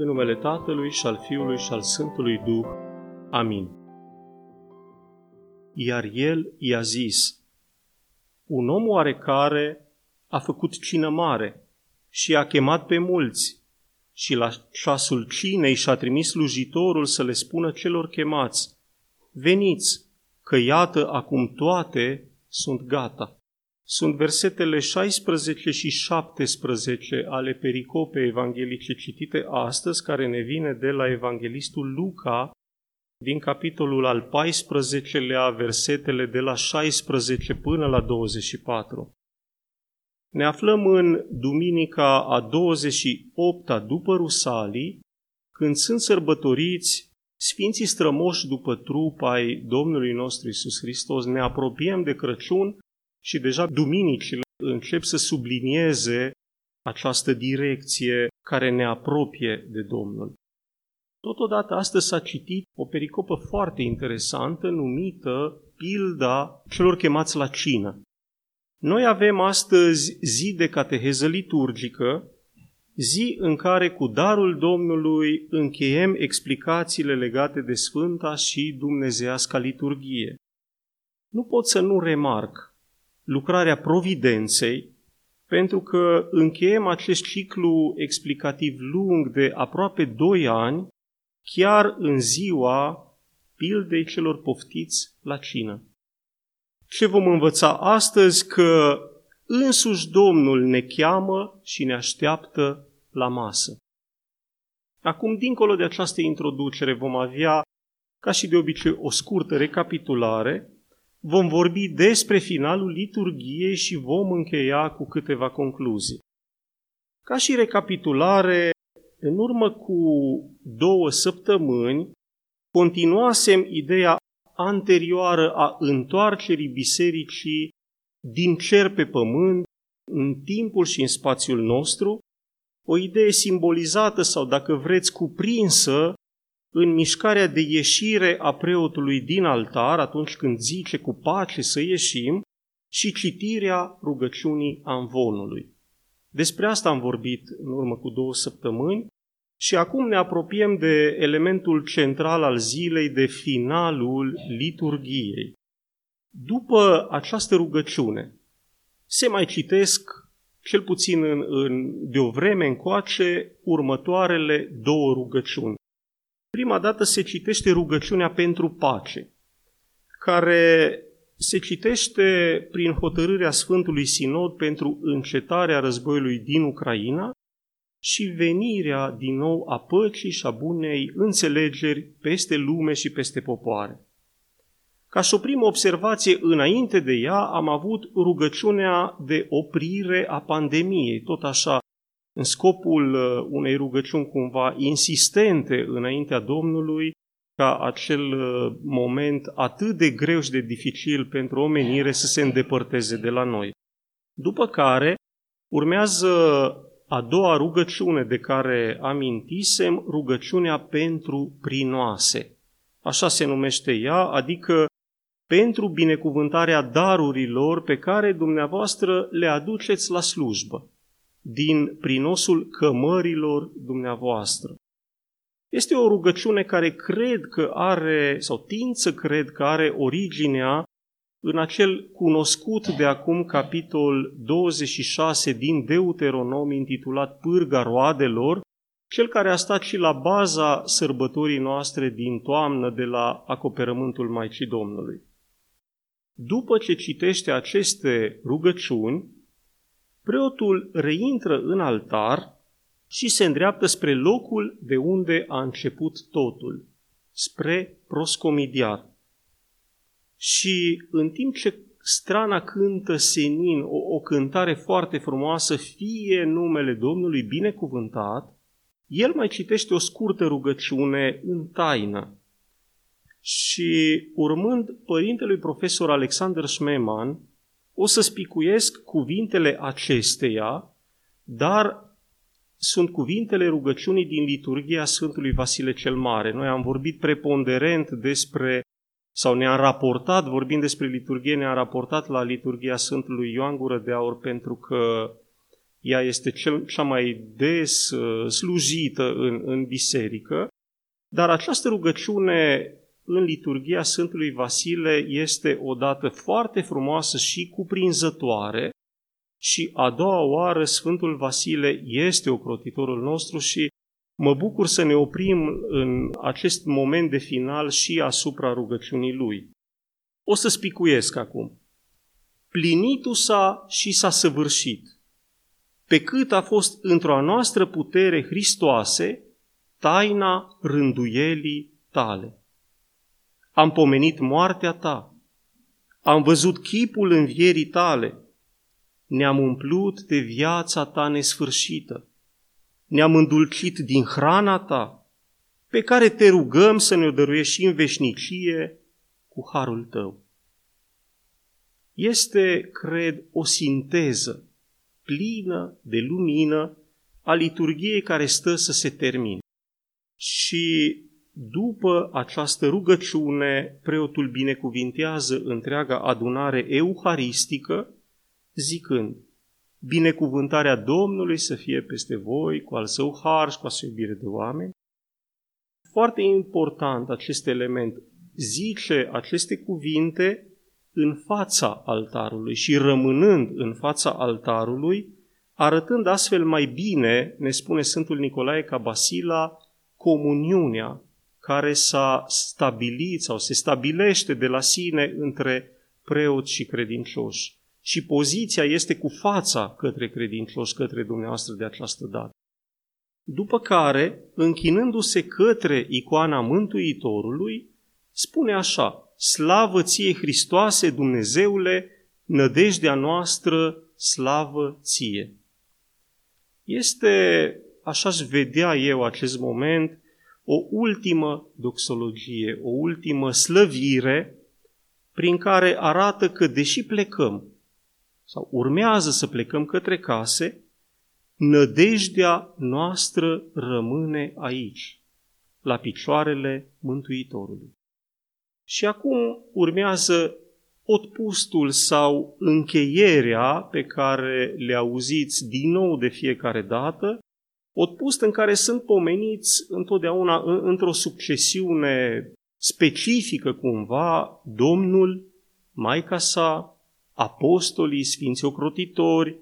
În numele Tatălui și al Fiului și al Sfântului Duh. Amin. Iar el i-a zis, un om oarecare a făcut cină mare și a chemat pe mulți și la ceasul cinei și-a trimis slujitorul să le spună celor chemați, veniți, că iată acum toate sunt gata sunt versetele 16 și 17 ale pericopei evanghelice citite astăzi, care ne vine de la evanghelistul Luca, din capitolul al 14-lea, versetele de la 16 până la 24. Ne aflăm în duminica a 28-a după Rusalii, când sunt sărbătoriți Sfinții strămoși după trup ai Domnului nostru Isus Hristos, ne apropiem de Crăciun și deja duminicile încep să sublinieze această direcție care ne apropie de Domnul. Totodată astăzi s-a citit o pericopă foarte interesantă numită Pilda celor chemați la cină. Noi avem astăzi zi de cateheză liturgică, zi în care cu darul Domnului încheiem explicațiile legate de Sfânta și Dumnezeasca liturghie. Nu pot să nu remarc lucrarea providenței, pentru că încheiem acest ciclu explicativ lung de aproape 2 ani, chiar în ziua pildei celor poftiți la cină. Ce vom învăța astăzi? Că însuși Domnul ne cheamă și ne așteaptă la masă. Acum, dincolo de această introducere, vom avea, ca și de obicei, o scurtă recapitulare vom vorbi despre finalul liturgiei și vom încheia cu câteva concluzii. Ca și recapitulare, în urmă cu două săptămâni, continuasem ideea anterioară a întoarcerii bisericii din cer pe pământ, în timpul și în spațiul nostru, o idee simbolizată sau, dacă vreți, cuprinsă în mișcarea de ieșire a preotului din altar atunci când zice cu pace să ieșim și citirea rugăciunii amvonului. Despre asta am vorbit în urmă cu două săptămâni și acum ne apropiem de elementul central al zilei, de finalul liturgiei. După această rugăciune, se mai citesc, cel puțin în, în, de o vreme încoace, următoarele două rugăciuni. Prima dată se citește rugăciunea pentru pace, care se citește prin hotărârea Sfântului Sinod pentru încetarea războiului din Ucraina și venirea din nou a păcii și a bunei înțelegeri peste lume și peste popoare. Ca și o primă observație înainte de ea, am avut rugăciunea de oprire a pandemiei, tot așa în scopul uh, unei rugăciuni cumva insistente înaintea Domnului, ca acel uh, moment atât de greu și de dificil pentru omenire să se îndepărteze de la noi. După care urmează a doua rugăciune de care amintisem, rugăciunea pentru prinoase. Așa se numește ea, adică pentru binecuvântarea darurilor pe care dumneavoastră le aduceți la slujbă din prinosul cămărilor dumneavoastră. Este o rugăciune care cred că are, sau tind să cred că are originea în acel cunoscut de acum capitol 26 din Deuteronom intitulat Pârga roadelor, cel care a stat și la baza sărbătorii noastre din toamnă de la acoperământul Maicii Domnului. După ce citește aceste rugăciuni, preotul reintră în altar și se îndreaptă spre locul de unde a început totul, spre proscomidiar. Și în timp ce strana cântă senin o, o cântare foarte frumoasă, fie numele Domnului binecuvântat, el mai citește o scurtă rugăciune în taină. Și urmând părintelui profesor Alexander Schmemann, o să spicuiesc cuvintele acesteia, dar sunt cuvintele rugăciunii din liturgia Sfântului Vasile cel Mare. Noi am vorbit preponderent despre, sau ne-am raportat, vorbind despre liturgie, ne-am raportat la liturgia Sfântului Ioan Gură de Aur, pentru că ea este cel, cea mai des uh, slujită în, în biserică, dar această rugăciune în liturgia Sfântului Vasile este o dată foarte frumoasă și cuprinzătoare și a doua oară Sfântul Vasile este ocrotitorul nostru și mă bucur să ne oprim în acest moment de final și asupra rugăciunii lui. O să spicuiesc acum. Plinitul s-a și s-a săvârșit. Pe cât a fost într-o a noastră putere Hristoase, taina rânduielii tale. Am pomenit moartea ta, am văzut chipul învierii tale, ne-am umplut de viața ta nesfârșită, ne-am îndulcit din hrana ta, pe care te rugăm să ne-o dăruiești în veșnicie cu harul tău. Este, cred, o sinteză plină de lumină a liturgiei care stă să se termine. Și după această rugăciune, preotul binecuvintează întreaga adunare euharistică, zicând, Binecuvântarea Domnului să fie peste voi, cu al său har și cu a său iubire de oameni. Foarte important acest element. Zice aceste cuvinte în fața altarului și rămânând în fața altarului, arătând astfel mai bine, ne spune Sfântul Nicolae ca Basila, comuniunea care s-a stabilit sau se stabilește de la sine între preoți și credincioși. Și poziția este cu fața către credincioși, către dumneavoastră de această dată. După care, închinându-se către icoana Mântuitorului, spune așa, Slavă ție, Hristoase, Dumnezeule, nădejdea noastră, slavă ție. Este, așa aș vedea eu acest moment, o ultimă doxologie, o ultimă slăvire prin care arată că deși plecăm sau urmează să plecăm către case, nădejdea noastră rămâne aici, la picioarele Mântuitorului. Și acum urmează otpustul sau încheierea pe care le auziți din nou de fiecare dată, otpust în care sunt pomeniți întotdeauna într-o succesiune specifică cumva Domnul, Maica sa, apostolii, sfinții ocrotitori,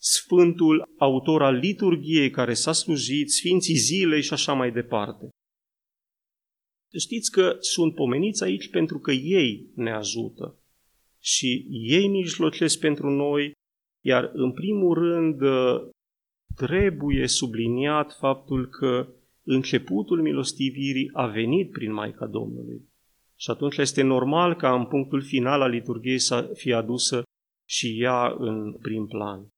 Sfântul autor al liturgiei care s-a slujit, sfinții zilei și așa mai departe. Știți că sunt pomeniți aici pentru că ei ne ajută și ei mijlocesc pentru noi, iar în primul rând trebuie subliniat faptul că începutul milostivirii a venit prin Maica Domnului. Și atunci este normal ca în punctul final al liturgiei să fie adusă și ea în prim plan.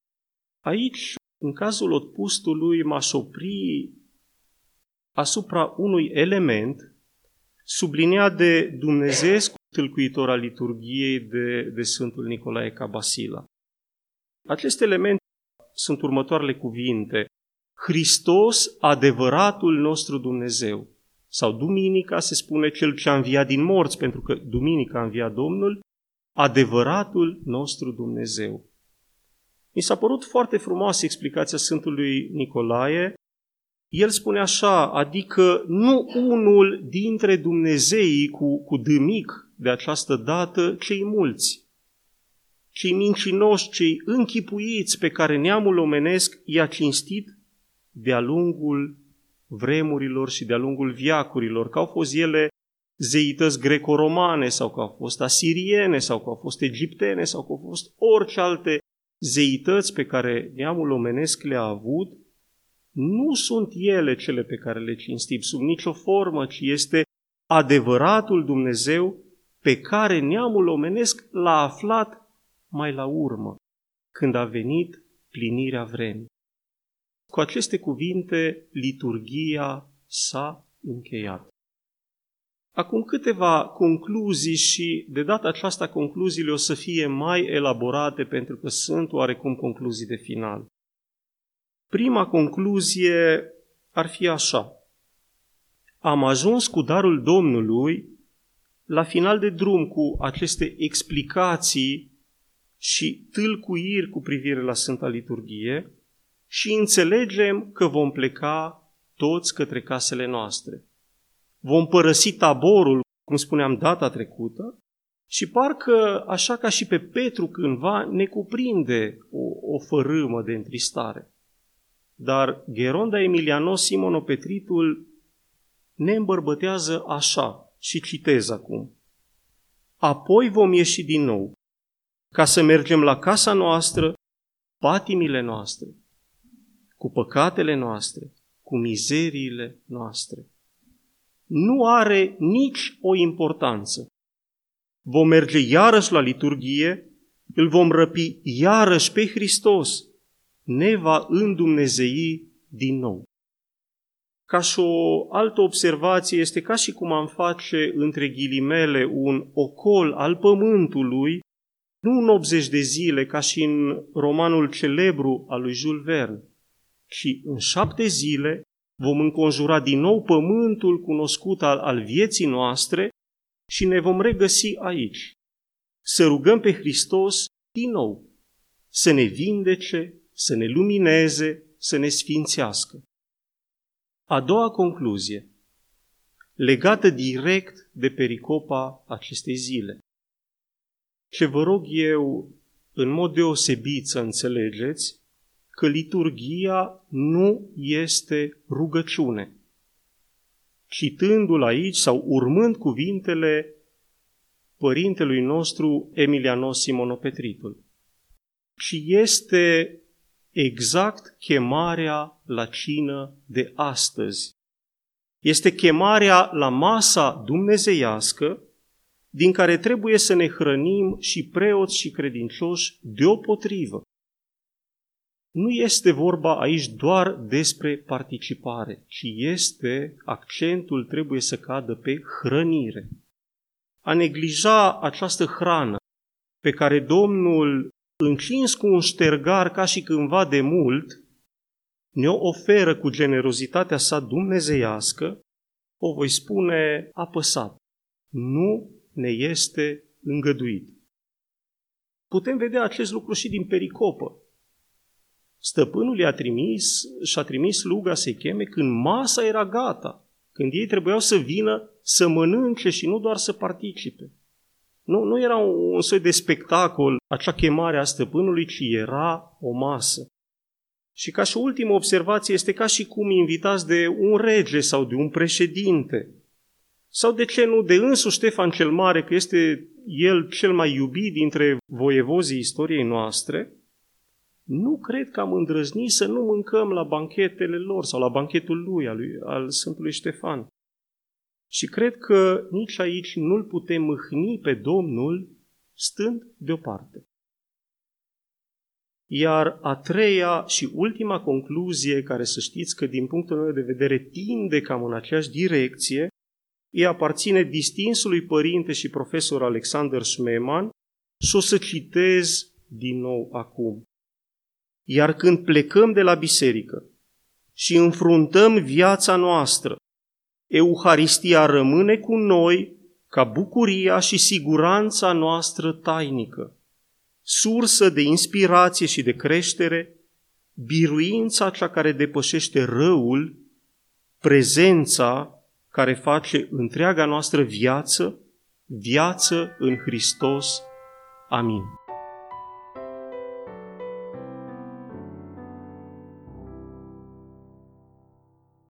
Aici, în cazul otpustului, m-aș opri asupra unui element subliniat de Dumnezeescu tâlcuitor al liturgiei de, de Sfântul Nicolae Cabasila. Acest element sunt următoarele cuvinte. Hristos, adevăratul nostru Dumnezeu. Sau Duminica se spune cel ce a înviat din morți, pentru că Duminica a înviat Domnul, adevăratul nostru Dumnezeu. Mi s-a părut foarte frumoasă explicația Sfântului Nicolae el spune așa, adică nu unul dintre Dumnezeii cu, cu dâmic de această dată, cei mulți, cei mincinoși, cei închipuiți pe care neamul omenesc i-a cinstit de-a lungul vremurilor și de-a lungul viacurilor, că au fost ele zeități greco-romane sau că au fost asiriene sau că au fost egiptene sau că au fost orice alte zeități pe care neamul omenesc le-a avut nu sunt ele cele pe care le cinstim sub nicio formă, ci este adevăratul Dumnezeu pe care neamul omenesc l-a aflat mai la urmă, când a venit plinirea vremii. Cu aceste cuvinte, liturgia s-a încheiat. Acum câteva concluzii și de data aceasta concluziile o să fie mai elaborate pentru că sunt oarecum concluzii de final. Prima concluzie ar fi așa. Am ajuns cu darul Domnului la final de drum cu aceste explicații și tâlcuiri cu privire la Sfânta Liturghie și înțelegem că vom pleca toți către casele noastre. Vom părăsi taborul, cum spuneam data trecută, și parcă, așa ca și pe Petru cândva, ne cuprinde o, o fărâmă de întristare. Dar Geronda Emilianos Simonopetritul ne îmbărbătează așa, și citez acum. Apoi vom ieși din nou, ca să mergem la casa noastră, patimile noastre, cu păcatele noastre, cu mizeriile noastre. Nu are nici o importanță. Vom merge iarăși la liturghie, îl vom răpi iarăși pe Hristos, ne va îndumnezei din nou. Ca și o altă observație, este ca și cum am face între ghilimele un ocol al pământului, nu în 80 de zile, ca și în romanul celebru al lui Jules Verne, ci în șapte zile vom înconjura din nou pământul cunoscut al, al vieții noastre și ne vom regăsi aici. Să rugăm pe Hristos din nou să ne vindece, să ne lumineze, să ne sfințească. A doua concluzie, legată direct de pericopa acestei zile. Ce vă rog eu, în mod deosebit să înțelegeți, că liturgia nu este rugăciune. Citându-l aici sau urmând cuvintele părintelui nostru Emilianos Simonopetritul, ci este exact chemarea la cină de astăzi. Este chemarea la masa dumnezeiască din care trebuie să ne hrănim și preoți și credincioși deopotrivă. Nu este vorba aici doar despre participare, ci este, accentul trebuie să cadă pe hrănire. A neglija această hrană pe care Domnul încins cu un ștergar ca și cândva de mult, ne-o oferă cu generozitatea sa dumnezeiască, o voi spune apăsat. Nu ne este îngăduit. Putem vedea acest lucru și din pericopă. Stăpânul i-a trimis și-a trimis sluga să-i cheme când masa era gata, când ei trebuiau să vină să mănânce și nu doar să participe. Nu, nu era un soi de spectacol, acea chemare a stăpânului, ci era o masă. Și ca și ultimă observație, este ca și cum invitați de un rege sau de un președinte, sau de ce nu de însuși Ștefan cel Mare, că este el cel mai iubit dintre voievozii istoriei noastre, nu cred că am îndrăznit să nu mâncăm la banchetele lor sau la banchetul lui, al, lui, al Sfântului Ștefan. Și cred că nici aici nu-l putem mâhni pe Domnul stând deoparte. Iar a treia și ultima concluzie, care să știți că din punctul meu de vedere tinde cam în aceeași direcție, îi aparține distinsului părinte și profesor Alexander Schmemann și o să citez din nou acum. Iar când plecăm de la biserică și înfruntăm viața noastră Euharistia rămâne cu noi ca bucuria și siguranța noastră tainică, sursă de inspirație și de creștere, biruința cea care depășește răul, prezența care face întreaga noastră viață, viață în Hristos. Amin.